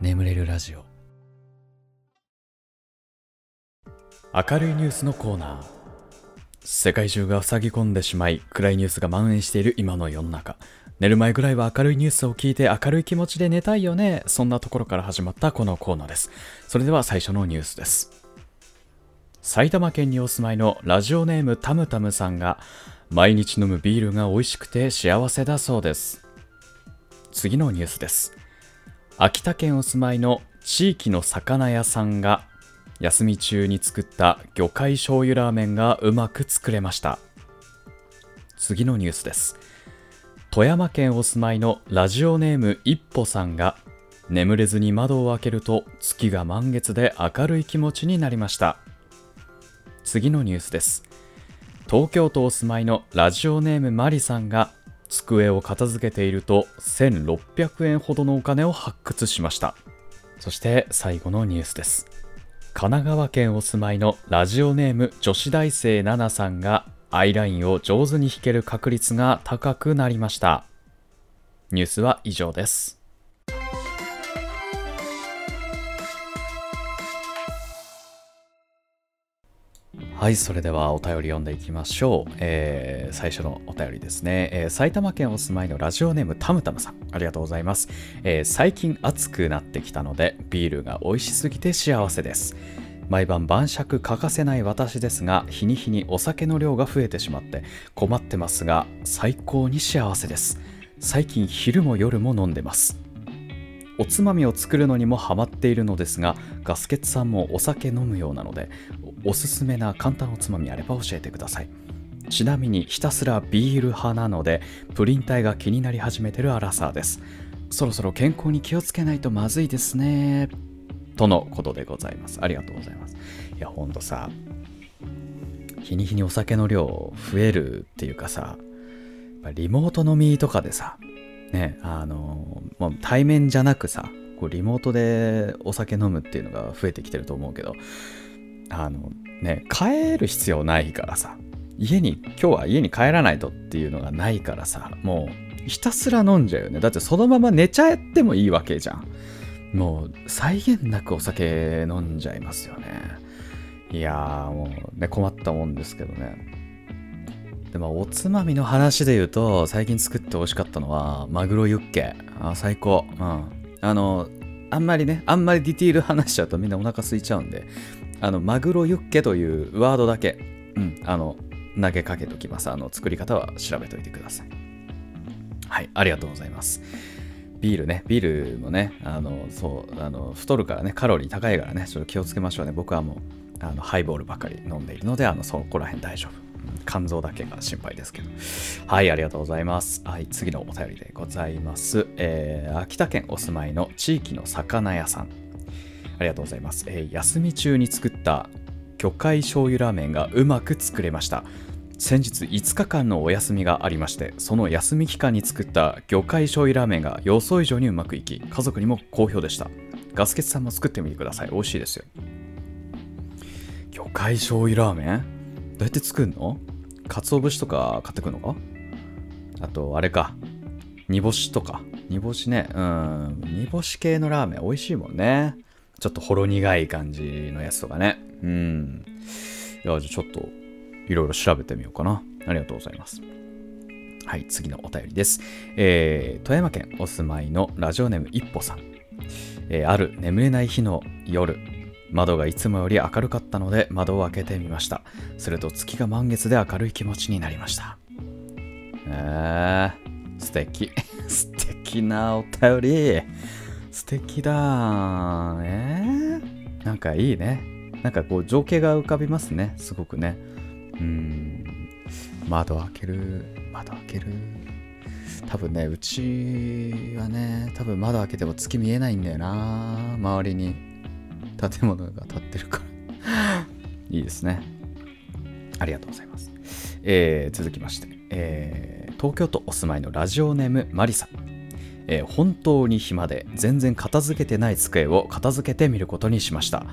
眠れるラジオ。明るいニュースのコーナー。世界中が塞ぎ込んでしまい暗いニュースが蔓延している今の世の中。寝る前ぐらいは明るいニュースを聞いて明るい気持ちで寝たいよねそんなところから始まったこのコーナーです。それでは最初のニュースです。埼玉県にお住まいのラジオネームタムタムさんが毎日飲むビールが美味しくて幸せだそうです。次のニュースです。秋田県お住まいの地域の魚屋さんが休み中に作った魚介醤油ラーメンがうまく作れました。次のニュースです。富山県お住まいのラジオネーム一歩さんが眠れずに窓を開けると月が満月で明るい気持ちになりました。次のニュースです。東京都お住まいのラジオネームマリさんが机を片付けていると1600円ほどのお金を発掘しました。そして最後のニュースです。神奈川県お住まいのラジオネーム女子大生ナナさんがアイラインを上手に引ける確率が高くなりました。ニュースは以上です。はい、それではお便り読んでいきましょう。えー、最初のお便りですね、えー、埼玉県お住まいのラジオネームたむたむさん、ありがとうございます。えー、最近暑くなってきたので、ビールが美味しすぎて幸せです。毎晩晩酌欠かせない私ですが、日に日にお酒の量が増えてしまって困ってますが、最高に幸せです。最近昼も夜も飲んでます。おつまみを作るのにもハマっているのですがガスケツさんもお酒飲むようなのでおすすめな簡単おつまみあれば教えてください。ちなみにひたすらビール派なのでプリン体が気になり始めてるアラサーです。そろそろ健康に気をつけないとまずいですね。とのことでございます。ありがとうございます。いやほんとさ日に日にお酒の量増えるっていうかさリモート飲みとかでさね、あの、まあ、対面じゃなくさ、こうリモートでお酒飲むっていうのが増えてきてると思うけど、あのね、帰る必要ないからさ、家に、今日は家に帰らないとっていうのがないからさ、もうひたすら飲んじゃうよね。だってそのまま寝ちゃってもいいわけじゃん。もう際限なくお酒飲んじゃいますよね。いやーもうね、困ったもんですけどね。でもおつまみの話で言うと最近作って美味しかったのはマグロユッケあ最高うんあのあんまりねあんまりディティール話しちゃうとみんなお腹空いちゃうんであのマグロユッケというワードだけうんあの投げかけときますあの作り方は調べといてくださいはいありがとうございますビールね、ビールもね、あの、そう、あの、太るからね、カロリー高いからね、ちょっと気をつけましょうね。僕はもう、あの、ハイボールばかり飲んでいるので、あの、そこら辺大丈夫。肝臓だけが心配ですけど。はい、ありがとうございます。はい、次のお便りでございます。えー、秋田県お住まいの地域の魚屋さん。ありがとうございます。えー、休み中に作った魚介醤油ラーメンがうまく作れました。先日5日間のお休みがありましてその休み期間に作った魚介醤油ラーメンが予想以上にうまくいき家族にも好評でしたガスケツさんも作ってみてください美味しいですよ魚介醤油ラーメン？どうやって作るの？鰹節とか買ってくるのか？あと、あれか。煮干しとか。煮干しね。うん。煮干し系のラーメン美味しいもんね。ちょっとほろ苦い感じのやつとかね。うん。いや、じゃあちょっと、いろいろ調べてみようかな。ありがとうございます。はい、次のお便りです。えー、富山県お住まいのラジオネーム一歩さん。えー、ある眠れない日の夜、窓がいつもより明るかったので窓を開けてみました。すると月が満月で明るい気持ちになりました。えー、素敵。素敵なお便り。素敵だえ、なんかいいね。なんかこう情景が浮かびますね。すごくね。うん。窓開ける。窓開ける。多分ね、うちはね、多分窓開けても月見えないんだよな。周りに。建物が建ってるから いいですね。ありがとうございます。えー、続きまして、えー、東京都お住まいのラジオネームマリさん。えー、本当に暇で全然片付けてない机を片付けてみることにしました、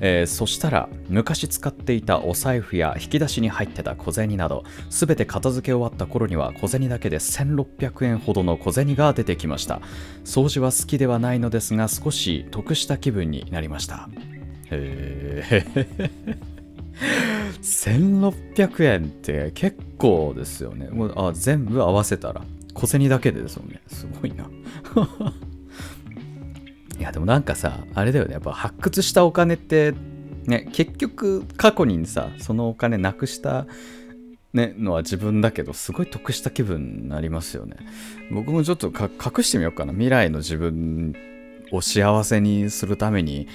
えー、そしたら昔使っていたお財布や引き出しに入ってた小銭など全て片付け終わった頃には小銭だけで1600円ほどの小銭が出てきました。掃除は好きではないのですが少し得した気分になりました。へえ1600 円って結構ですよね。もうあ全部合わせたら。小銭だけでですもんね。すごいな。いやでもなんかさあれだよね。やっぱ発掘したお金ってね結局過去にさそのお金なくしたね、のは自分だけどすごい得した気分になりますよね。僕もちょっと隠してみようかな。未来の自分を幸せにするために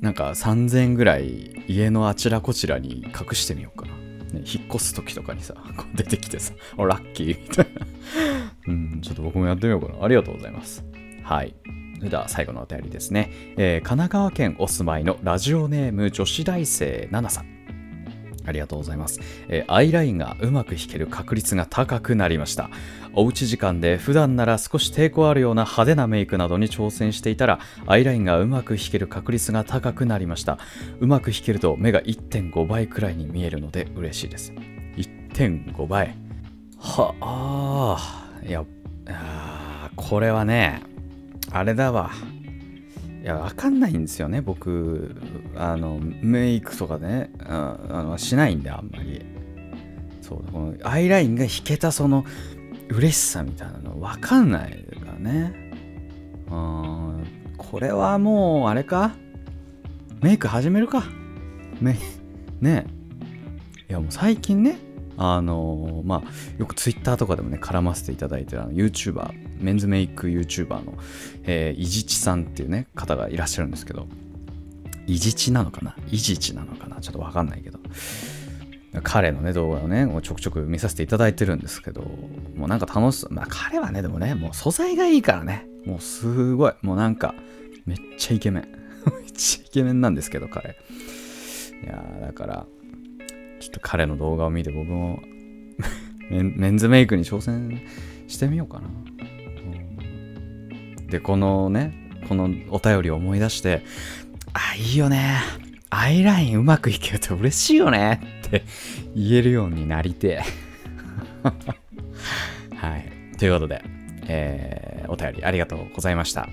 なんか3000円ぐらい家のあちらこちらに隠してみようかな、ね、引っ越す時とかにさこう出てきてさ ラッキーみたいな。うんちょっと僕もやってみようかな。ありがとうございます。はい。それでは最後のお便りですね、えー、神奈川県お住まいのラジオネーム女子大生ナナさん。ありがとうございます、えー、アイラインがうまく引ける確率が高くなりました。おうち時間で普段なら少し抵抗あるような派手なメイクなどに挑戦していたらアイラインがうまく引ける確率が高くなりました。うまく引けると目が1.5倍くらいに見えるので嬉しいです。1.5倍。はあ。いやこれはねあれだわ。いや、わかんないんですよね、僕。あの、メイクとかね、あのしないんで、あんまり。そう、このアイラインが引けたその嬉しさみたいなのわかんないからね。うん、これはもう、あれか？メイク始めるか。メねいや、もう最近ね、あのまあ、よくツイッターとかでもね、絡ませていただいてるあの YouTuber、メンズメイク YouTuber の、えー、いじちさんっていうね、方がいらっしゃるんですけど、いじちなのかな？いじちなのかな？ちょっとわかんないけど、彼のね、動画をね、もうちょくちょく見させていただいてるんですけど、もうなんか楽しそう。まあ彼はね、でもね、もう素材がいいからね、もうすごい、もうなんか、めっちゃイケメン。めっちゃイケメンなんですけど、彼。いやだから、ちょっと彼の動画を見て僕も メンズメイクに挑戦してみようかな。で、このね、このお便りを思い出して、あ、いいよね。アイラインうまくいけると嬉しいよねって言えるようになりて はい。ということで、えー、お便りありがとうございました。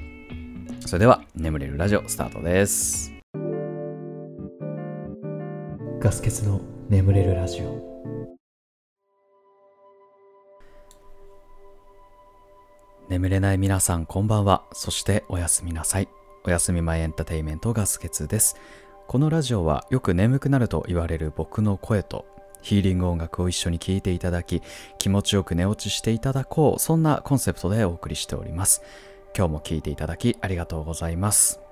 それでは、眠れるラジオスタートです。ガス欠の眠れるラジオ。眠れない皆さんこんばんは。そしておやすみなさい。おやすみ前エンターテイメントガス欠です。このラジオはよく眠くなると言われる僕の声とヒーリング音楽を一緒に聴いていただき気持ちよく寝落ちしていただこうそんなコンセプトでお送りしております。今日も聴いていただきありがとうございます。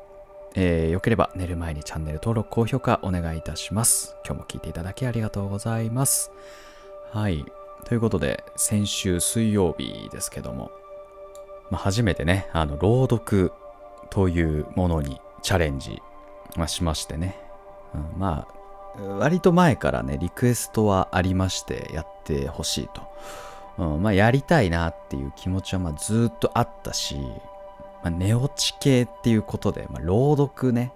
えー、よければ寝る前にチャンネル登録、高評価お願いいたします。今日も聞いていただきありがとうございます。はい。ということで、先週水曜日ですけども、まあ、初めてね、あの、朗読というものにチャレンジ、まあ、しましてね。うん、まあ、割と前からね、リクエストはありまして、やってほしいと。うん、まあ、やりたいなっていう気持ちはまあずっとあったし、まあ、寝落ち系っていうことで、まあ、朗読ね、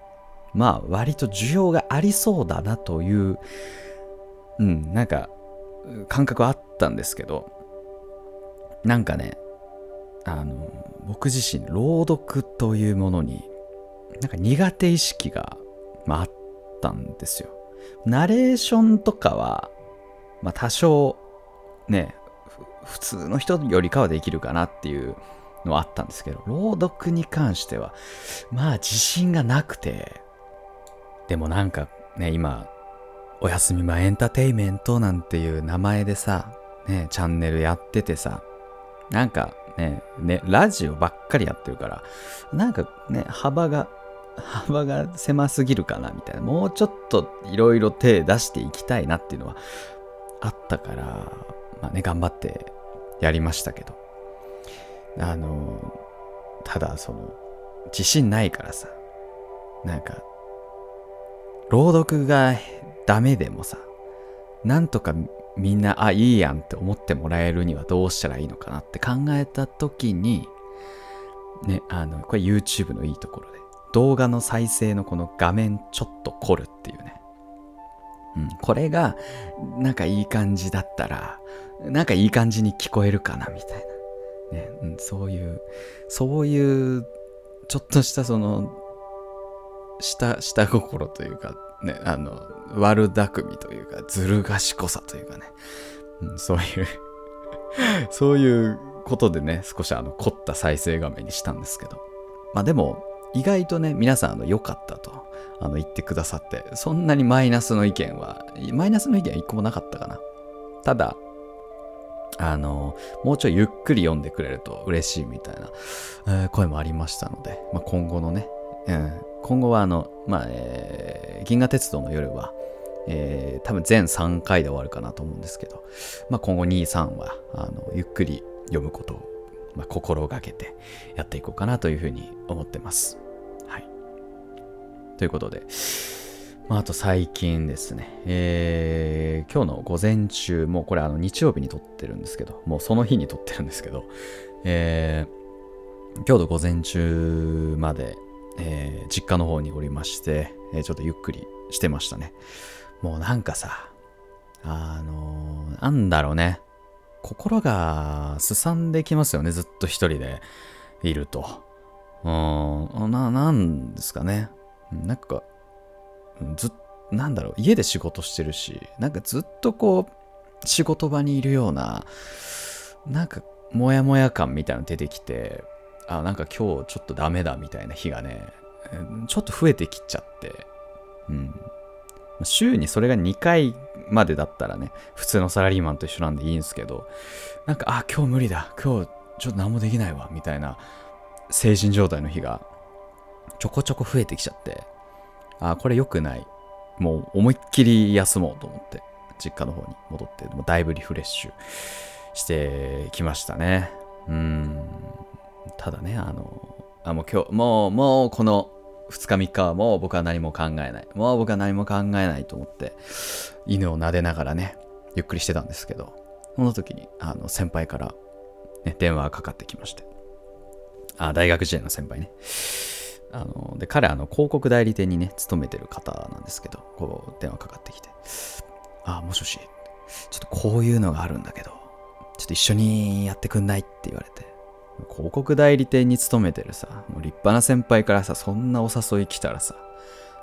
まあ割と需要がありそうだなという、うん、なんか感覚はあったんですけど、なんかね、あの、僕自身、朗読というものに、なんか苦手意識が、まあ、あったんですよ。ナレーションとかは、まあ多少、ね、普通の人よりかはできるかなっていうのはあったんですけど、朗読に関しては、まあ自信がなくて、でもなんかね、今、おやすみまエンターテイメントなんていう名前でさ、ね、チャンネルやっててさ、なんかね、ね、ラジオばっかりやってるから、なんかね、幅が、幅が狭すぎるかなみたいな、もうちょっといろいろ手出していきたいなっていうのはあったから、まあね、頑張ってやりましたけど。あの、ただその、自信ないからさ、なんか、朗読がダメでもさ、なんとかみんな、あ、いいやんって思ってもらえるにはどうしたらいいのかなって考えた時に、ね、あの、これ YouTube のいいところで、動画の再生のこの画面ちょっと凝るっていうね。うん、これが、なんかいい感じだったら、なんかいい感じに聞こえるかなみたいな。ね、うん、そういう、そういう、ちょっとしたその、下、下心というか、ね、あの、悪巧みというか、ずる賢さというかね、うん、そういう そういうことでね、少しあの凝った再生画面にしたんですけど。まあでも、意外とね、皆さんあの良かったとあの言ってくださって、そんなにマイナスの意見は、マイナスの意見は一個もなかったかな。ただ、あの、もうちょいゆっくり読んでくれると嬉しいみたいな、えー、声もありましたので、まあ、今後のね、うん、今後はあの、まあ、えー、銀河鉄道の夜は、えー、多分全3回で終わるかなと思うんですけど、まあ、今後2、3はあのゆっくり読むことを、まあ、心がけてやっていこうかなというふうに思ってます。はい。ということで、まあ、あと最近ですね、えー、今日の午前中、もうこれあの日曜日に撮ってるんですけど、もうその日に撮ってるんですけど、えー、今日の午前中まで、えー、実家の方におりまして、えー、ちょっとゆっくりしてましたね。もうなんかさ、あのー、なんだろうね。心がすさんできますよね、ずっと一人でいると。うん、な、なんですかね。なんか、ず、なんだろう、家で仕事してるし、なんかずっとこう、仕事場にいるような、なんか、モヤモヤ感みたいなの出てきて、あ、なんか今日ちょっとダメだみたいな日がね、ちょっと増えてきちゃって、うん。週にそれが2回までだったらね、普通のサラリーマンと一緒なんでいいんですけど、なんか、あ、今日無理だ。今日ちょっと何もできないわ。みたいな精神状態の日がちょこちょこ増えてきちゃって、あ、これ良くない。もう思いっきり休もうと思って、実家の方に戻って、もうだいぶリフレッシュしてきましたね。うん。ただね、あの、あ、もう今日、もう、もうこの2日3日はもう僕は何も考えない。もう僕は何も考えないと思って、犬を撫でながらね、ゆっくりしてたんですけど、その時に、あの、先輩から、ね、電話がかかってきまして。あ、大学時代の先輩ね。あの、で、彼、あの、広告代理店にね、勤めてる方なんですけど、こう、電話かかってきて、ああ、もしもし、ちょっとこういうのがあるんだけど、ちょっと一緒にやってくんない？って言われて、広告代理店に勤めてるさ、もう立派な先輩からさ、そんなお誘い来たらさ、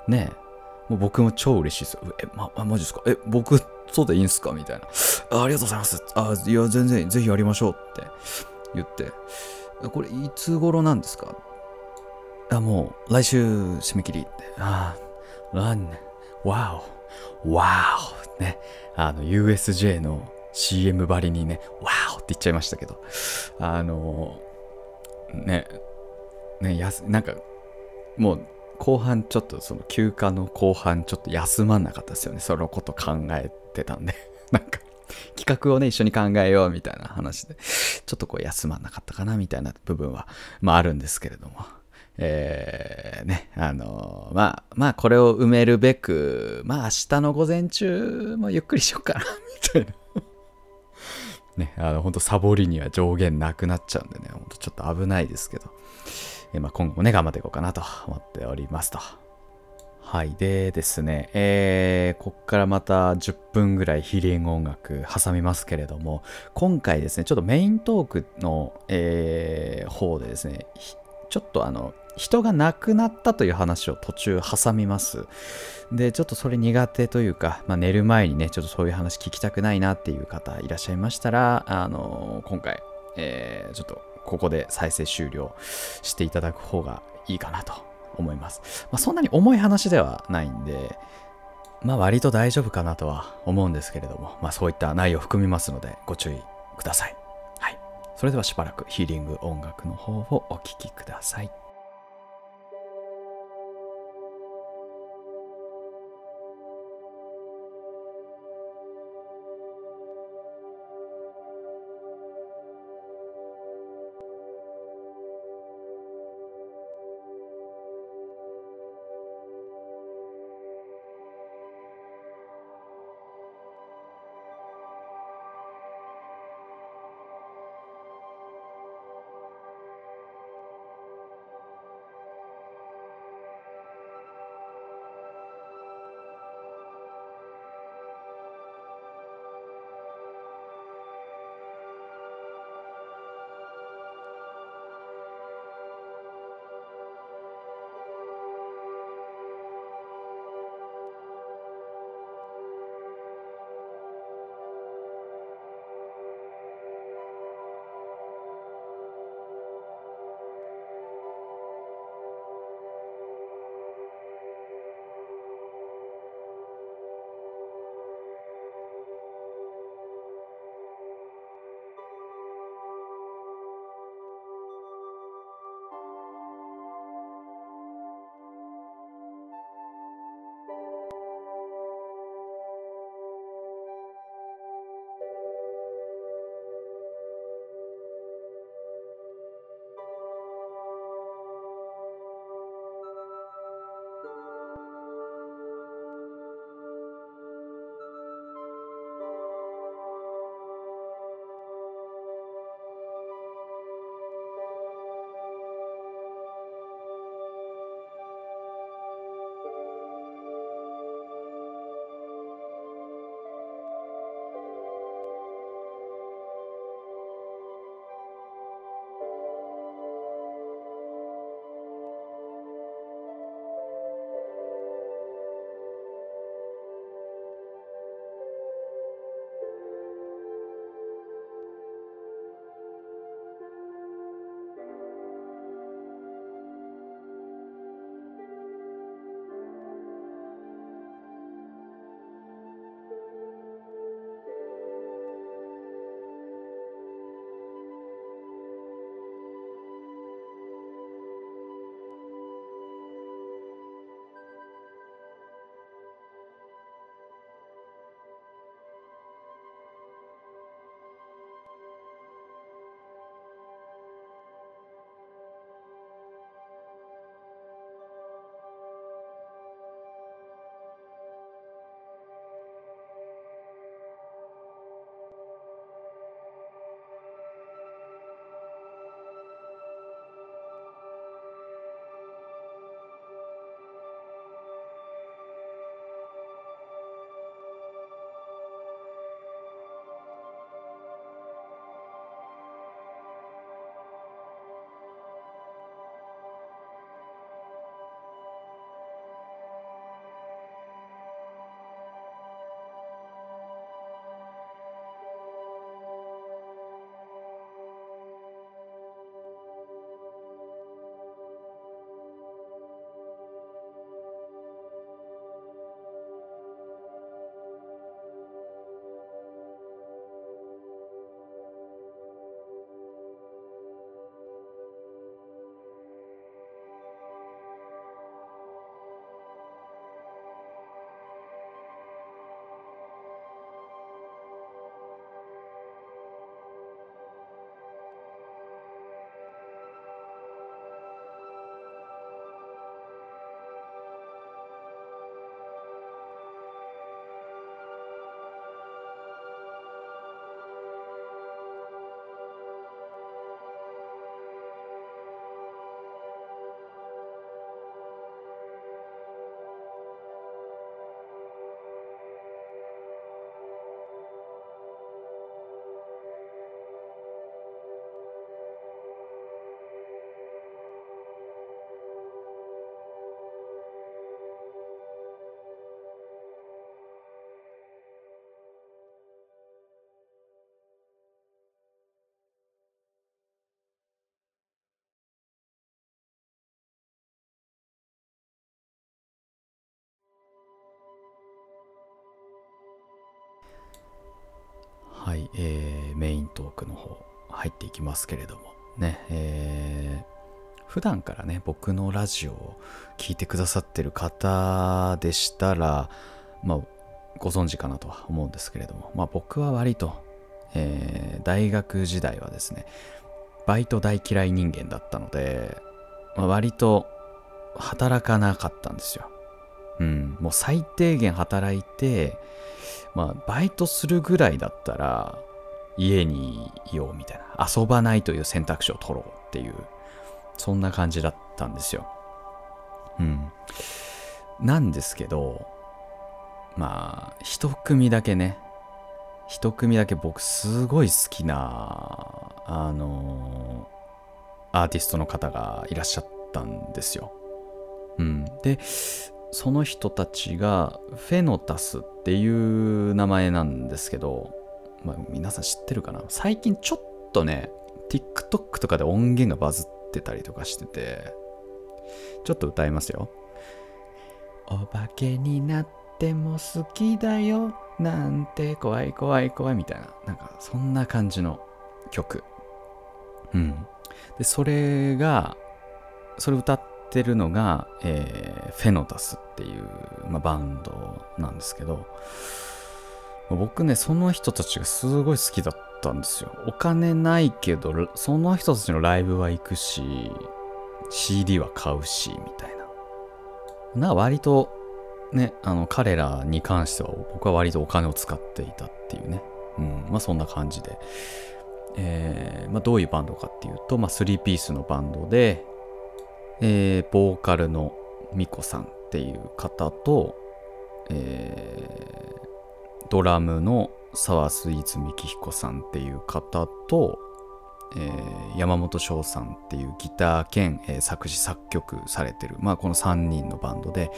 ねえ、もう僕も超嬉しいですよ。え、ま、マジですかえ、僕、そうでいいんすか？みたいなあ。ありがとうございます。あ、いや、全然、ぜひやりましょうって言って、これ、いつ頃なんですか？あ、もう、来週、締め切り。ああ、わん、わお、わお、ね。あの、USJ の CM ばりにね、わおって言っちゃいましたけど、あの、ね、ね、やす、なんか、もう、後半ちょっとその休暇の後半ちょっと休まんなかったですよね。そのこと考えてたんで。なんか企画をね、一緒に考えようみたいな話で、ちょっとこう休まんなかったかなみたいな部分は、まああるんですけれども。えー、ね、あのー、まあ、まあこれを埋めるべく、まあ明日の午前中もゆっくりしようかな、みたいな。ね、あの、本当サボりには上限なくなっちゃうんでね、ほんとちょっと危ないですけど。えまあ、今後もね、頑張っていこうかなと思っておりますと。はい。でですね、えー、こっからまた10分ぐらいヒーリング音楽挟みますけれども、今回ですね、ちょっとメイントークの、えー、方でですね、ちょっとあの、人が亡くなったという話を途中挟みます。で、ちょっとそれ苦手というか、まあ、寝る前にね、ちょっとそういう話聞きたくないなっていう方いらっしゃいましたら、あの今回、えー、ちょっとここで再生終了していただく方がいいかなと思います。まあ、そんなに重い話ではないんで、まあ割と大丈夫かなとは思うんですけれども、まあそういった内容を含みますのでご注意ください。はい。それではしばらくヒーリング音楽の方をお聴きください。はい、えー、メイントークの方入っていきますけれども。ね、えー、普段からね僕のラジオを聞いてくださってる方でしたらまあご存知かなとは思うんですけれども。まあ僕は割と、えー、大学時代はですねバイト大嫌い人間だったので、まあ、割と働かなかったんですよ。うん、もう最低限働いて、まあ、バイトするぐらいだったら、家にいようみたいな。遊ばないという選択肢を取ろうっていう、そんな感じだったんですよ。うん。なんですけど、まあ、一組だけね、一組だけ僕すごい好きな、あのアーティストの方がいらっしゃったんですよ。うん。で、その人たちがフェノタスっていう名前なんですけど、まあ、皆さん知ってるかな？最近ちょっとね TikTok とかで音源がバズってたりとかしててちょっと歌いますよお化けになっても好きだよなんて怖い怖い怖いみたいななんかそんな感じの曲。うん。でそれがそれ歌ってってるのが、えー、フェノタスっていう、まあ、バンドなんですけど、僕ね、その人たちがすごい好きだったんですよ。お金ないけど、その人たちのライブは行くし、CD は買うし、みたいな。な割と、ね、あの、彼らに関しては僕は割とお金を使っていたっていうね。うん、まあそんな感じで。えー、まあどういうバンドかっていうと、まあ3ピースのバンドで、えー、ボーカルのミコさんっていう方と、えー、ドラムの沢スイーツ幹彦さんっていう方と、えー、山本翔さんっていうギター兼、えー、作詞作曲されてる、まあ、この3人のバンドで、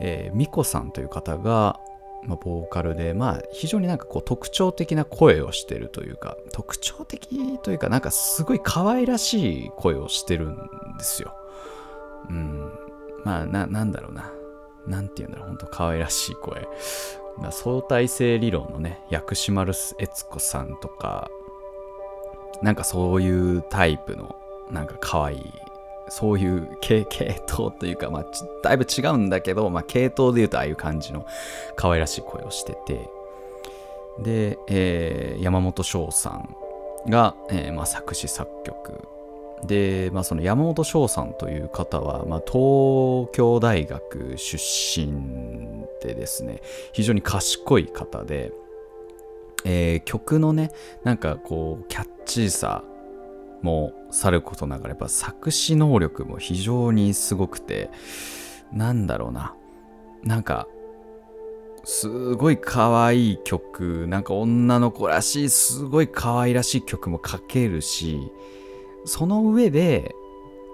えー、ミコさんという方が、まあ、ボーカルで、まあ、非常になんかこう特徴的な声をしてるというか特徴的というかなんかすごい可愛らしい声をしてるんですよ。うん、まあな、なんだろうな。なんて言うんだろう、ほんと可愛らしい声。相対性理論のね、薬師丸悦子さんとか、なんかそういうタイプの、なんか可愛い、そういう系系統というか、まあ、だいぶ違うんだけど、まあ、系統で言うとああいう感じの可愛らしい声をしてて、で、えー、山本翔さんが、えーまあ、作詞作曲で、まあ、その山本翔さんという方は、まあ、東京大学出身でですね非常に賢い方で、えー、曲のねなんかこうキャッチーさもさることながらやっぱ作詞能力も非常にすごくてなんだろうななんかすごい可愛い曲なんか女の子らしいすごい可愛らしい曲も書けるしその上で、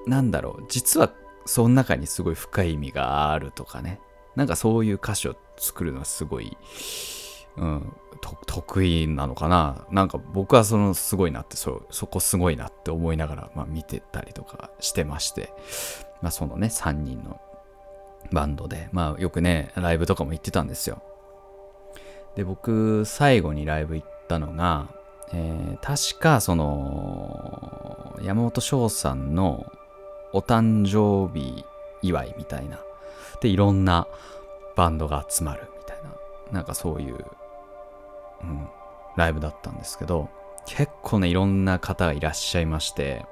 なんだろう、実はその中にすごい深い意味があるとかね。なんかそういう歌詞を作るのはすごい、うん、得意なのかな。なんか僕はそのすごいなって、そ、そこすごいなって思いながら、まあ見てたりとかしてまして、まあそのね、3人のバンドで、まあよくね、ライブとかも行ってたんですよ。で、僕、最後にライブ行ったのが、えー、確かその山本翔さんのお誕生日祝いみたいなでいろんなバンドが集まるみたいななんかそういう、うん、ライブだったんですけど結構ねいろんな方がいらっしゃいまして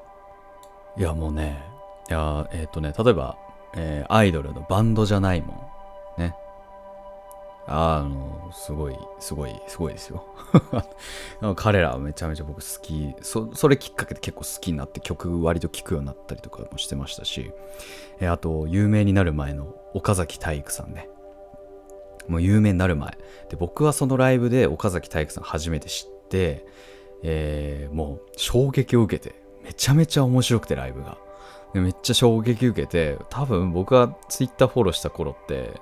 いやもうねいやえっ、ー、とね例えば、えー、アイドルのバンドじゃないもんね。あの、すごい、すごい、すごいですよ。彼らはめちゃめちゃ僕好きそ、それきっかけで結構好きになって曲割と聴くようになったりとかもしてましたし、えあと、有名になる前の岡崎体育さんね。もう有名になる前。で、僕はそのライブで岡崎体育さん初めて知って、えー、もう衝撃を受けて、めちゃめちゃ面白くてライブが。めっちゃ衝撃受けて、多分僕が Twitter フォローした頃って、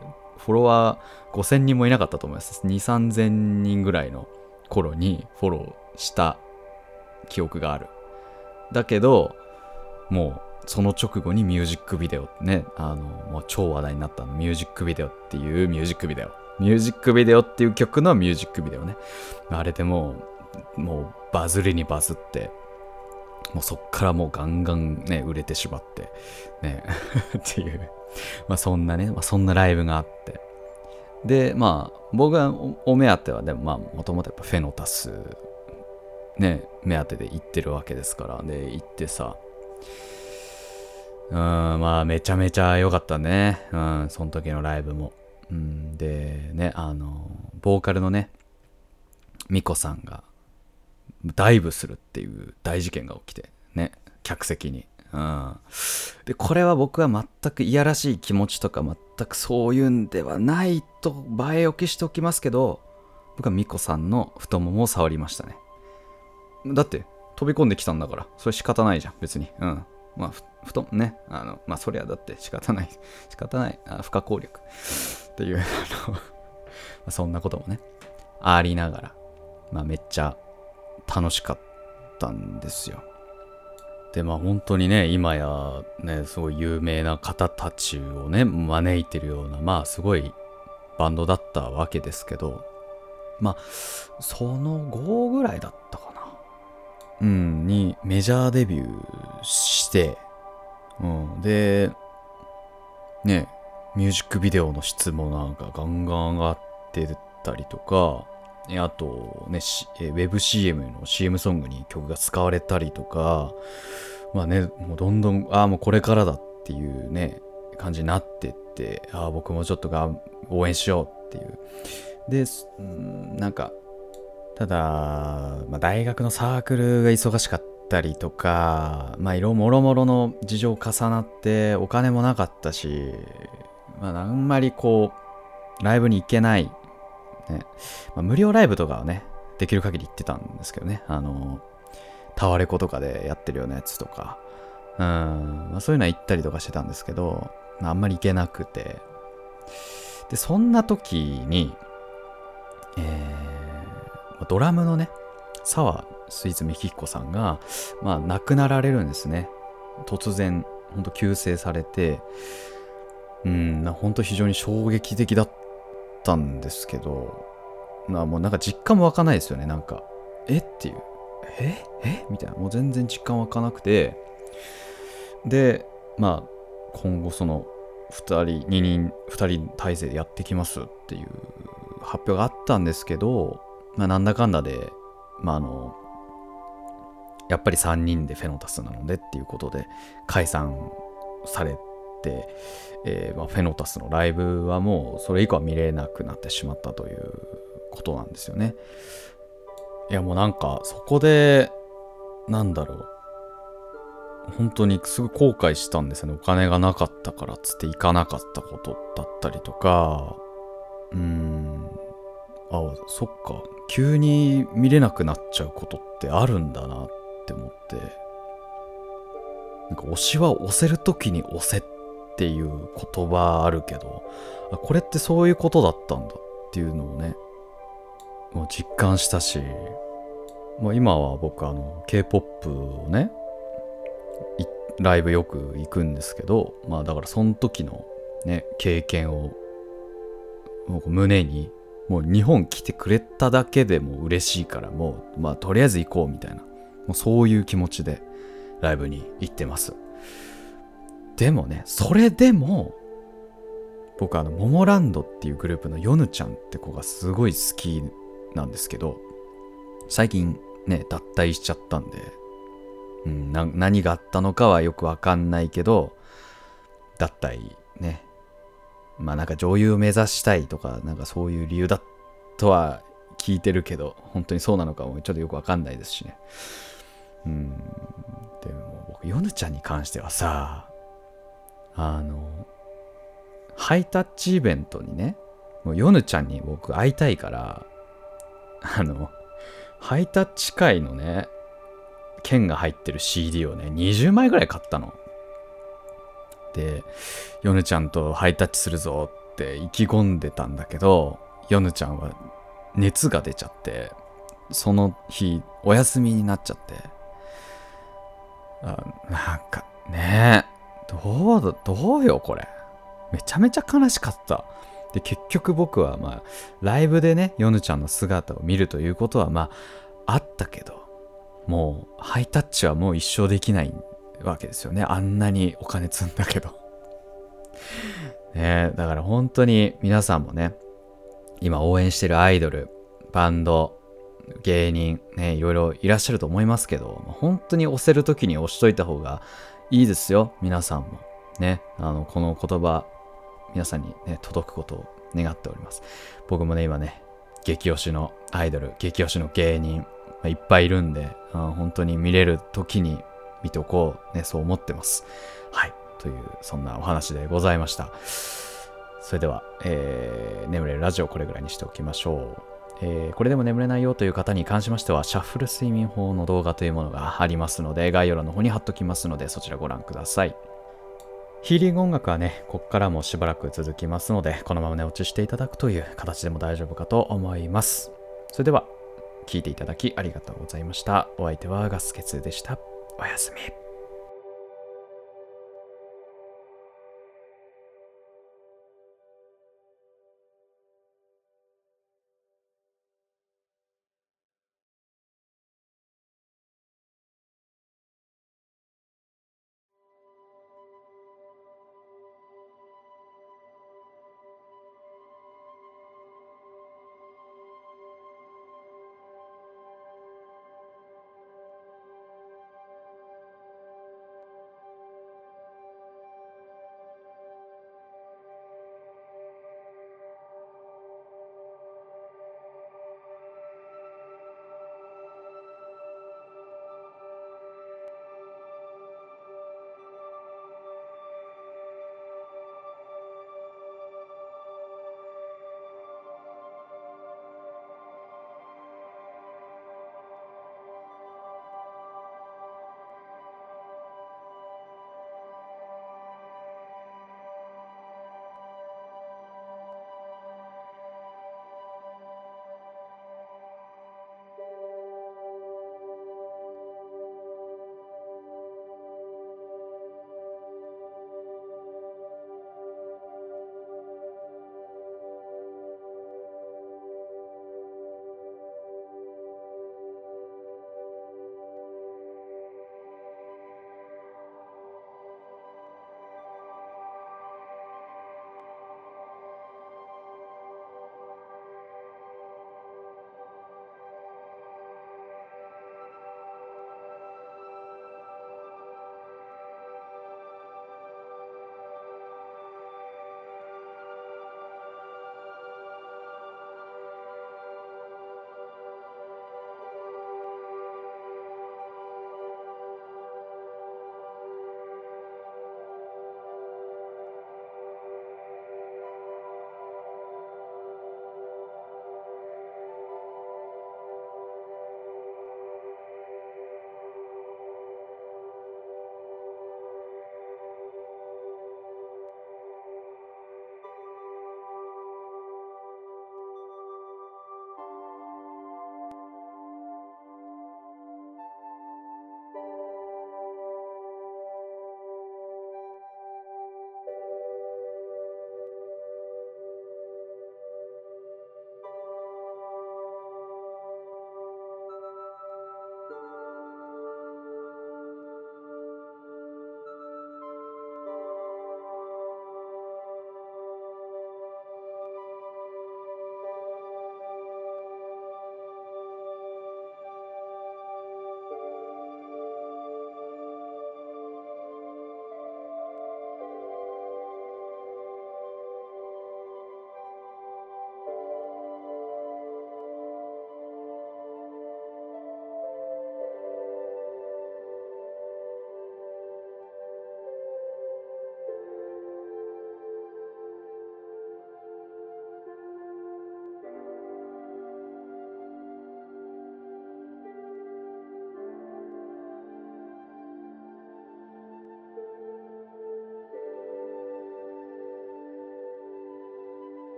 フォロワー5000人もいなかったと思います。2、3000人ぐらいの頃にフォローした記憶がある。だけど、もうその直後にミュージックビデオね、あの、もう超話題になったの、ミュージックビデオっていうミュージックビデオ。ミュージックビデオっていう曲のミュージックビデオね。あれでもうもうバズりにバズってもうそっからもうガンガンね売れてしまってね っていうまあそんなね、まあ、そんなライブがあって。でまあ僕はお目当てはでもまあもともとやっぱフェノタスね目当てで行ってるわけですから。で行ってさうんまあめちゃめちゃ良かったね。うんその時のライブも。うんでねあのボーカルのねミコさんがダイブするっていう大事件が起きてね客席に。うん、でこれは僕は全くいやらしい気持ちとか全くそういうんではないと映え置きしておきますけど僕はミコさんの太ももを触りましたね。だって飛び込んできたんだからそれ仕方ないじゃん別に。うん。まあふとね。あのまあそりゃだって仕方ない。仕方ない。あ不可抗力。っていうあのそんなこともねありながらまあめっちゃ楽しかったんですよ。でまあ本当にね今やねすごい有名な方たちをね招いてるようなまあすごいバンドだったわけですけどまあその後ぐらいだったかな。うんにメジャーデビューしてうんでねミュージックビデオの質もなんかガンガン上がってたりとかあとね、ウェブ CM の CM ソングに曲が使われたりとか、まあね、もうどんどん、ああ、もうこれからだっていうね、感じになってって、ああ、僕もちょっとが応援しようっていう。で、んなんか、ただ、まあ、大学のサークルが忙しかったりとか、まあ、いろもろもろの事情重なって、お金もなかったし、まあ、あんまりこう、ライブに行けないね、まあ、無料ライブとかはね、できる限り行ってたんですけどね、あの、タワレコとかでやってるようなやつとか、うん、まあ、そういうのは行ったりとかしてたんですけど、あ、んまり行けなくて、で、そんな時に、えー、ドラムのね、沢スイーツメキヒコさんが、まあ、亡くなられるんですね。突然、ほんと急逝されて、うん、本当非常に衝撃的だったったんですけど、まあもうなんか実感も湧かないですよね。なんか、え？っていう。え？え？みたいな。もう全然実感湧かなくて、で、まあ、今後その、2人、2人、2人体制でやってきますっていう発表があったんですけど、まあなんだかんだで、まああの、やっぱり3人でフェノタスなのでっていうことで解散されて、えー、まあ、フェノタスのライブはもうそれ以降は見れなくなってしまったということなんですよね。いやもうなんかそこでなんだろう。本当にすごい後悔したんですよね。お金がなかったからっつって行かなかったことだったりとか、うーん、あ、そっか、急に見れなくなっちゃうことってあるんだなって思って、なんか推しは押せる時に押せっっていう言葉あるけど、これってそういうことだったんだっていうのをね、もう実感したし、まあ、今は僕あの K-POP をね、ライブよく行くんですけど、まあだからその時のね、経験を胸に、もう日本来てくれただけでも嬉しいから、もう、まあとりあえず行こうみたいな、もうそういう気持ちでライブに行ってます。でもね、それでも、僕あの、モモランドっていうグループのヨヌちゃんって子がすごい好きなんですけど、最近ね、脱退しちゃったんで、うん、何があったのかはよくわかんないけど、脱退ね。まあなんか女優を目指したいとか、なんかそういう理由だとは聞いてるけど、本当にそうなのかもちょっとよくわかんないですしね。うん。でも僕、ヨヌちゃんに関してはさ、あの、ハイタッチイベントにね、もうヨヌちゃんに僕会いたいから、あの、ハイタッチ界のね、剣が入ってる CD をね、20枚ぐらい買ったの。で、ヨヌちゃんとハイタッチするぞって意気込んでたんだけど、ヨヌちゃんは熱が出ちゃって、その日お休みになっちゃって、あなんかねどうだ、どうよ、これ。めちゃめちゃ悲しかった。で、結局僕は、まあ、ライブでね、ヨヌちゃんの姿を見るということは、まあったけど、もうハイタッチはもう一生できないわけですよね。あんなにお金積んだけど。ねだから本当に皆さんもね、今応援してるアイドル、バンド、芸人、ね、いろいろいらっしゃると思いますけど、本当に押せる時に押しといた方がいいですよ、皆さんも。ね、あの、この言葉、皆さんにね、届くことを願っております。僕もね、今ね、激推しのアイドル、激推しの芸人、いっぱいいるんで、本当に見れる時に見ておこう、ね、そう思ってます。はい。という、そんなお話でございました。それでは、えー、眠れるラジオこれぐらいにしておきましょう。えー、これでも眠れないよという方に関しましては、シャッフル睡眠法の動画というものがありますので、概要欄の方に貼っときますので、そちらご覧ください。ヒーリング音楽はね、こっからもしばらく続きますので、このまま寝落ちしていただくという形でも大丈夫かと思います。それでは、聴いていただきありがとうございました。お相手はガスケツでした。おやすみ。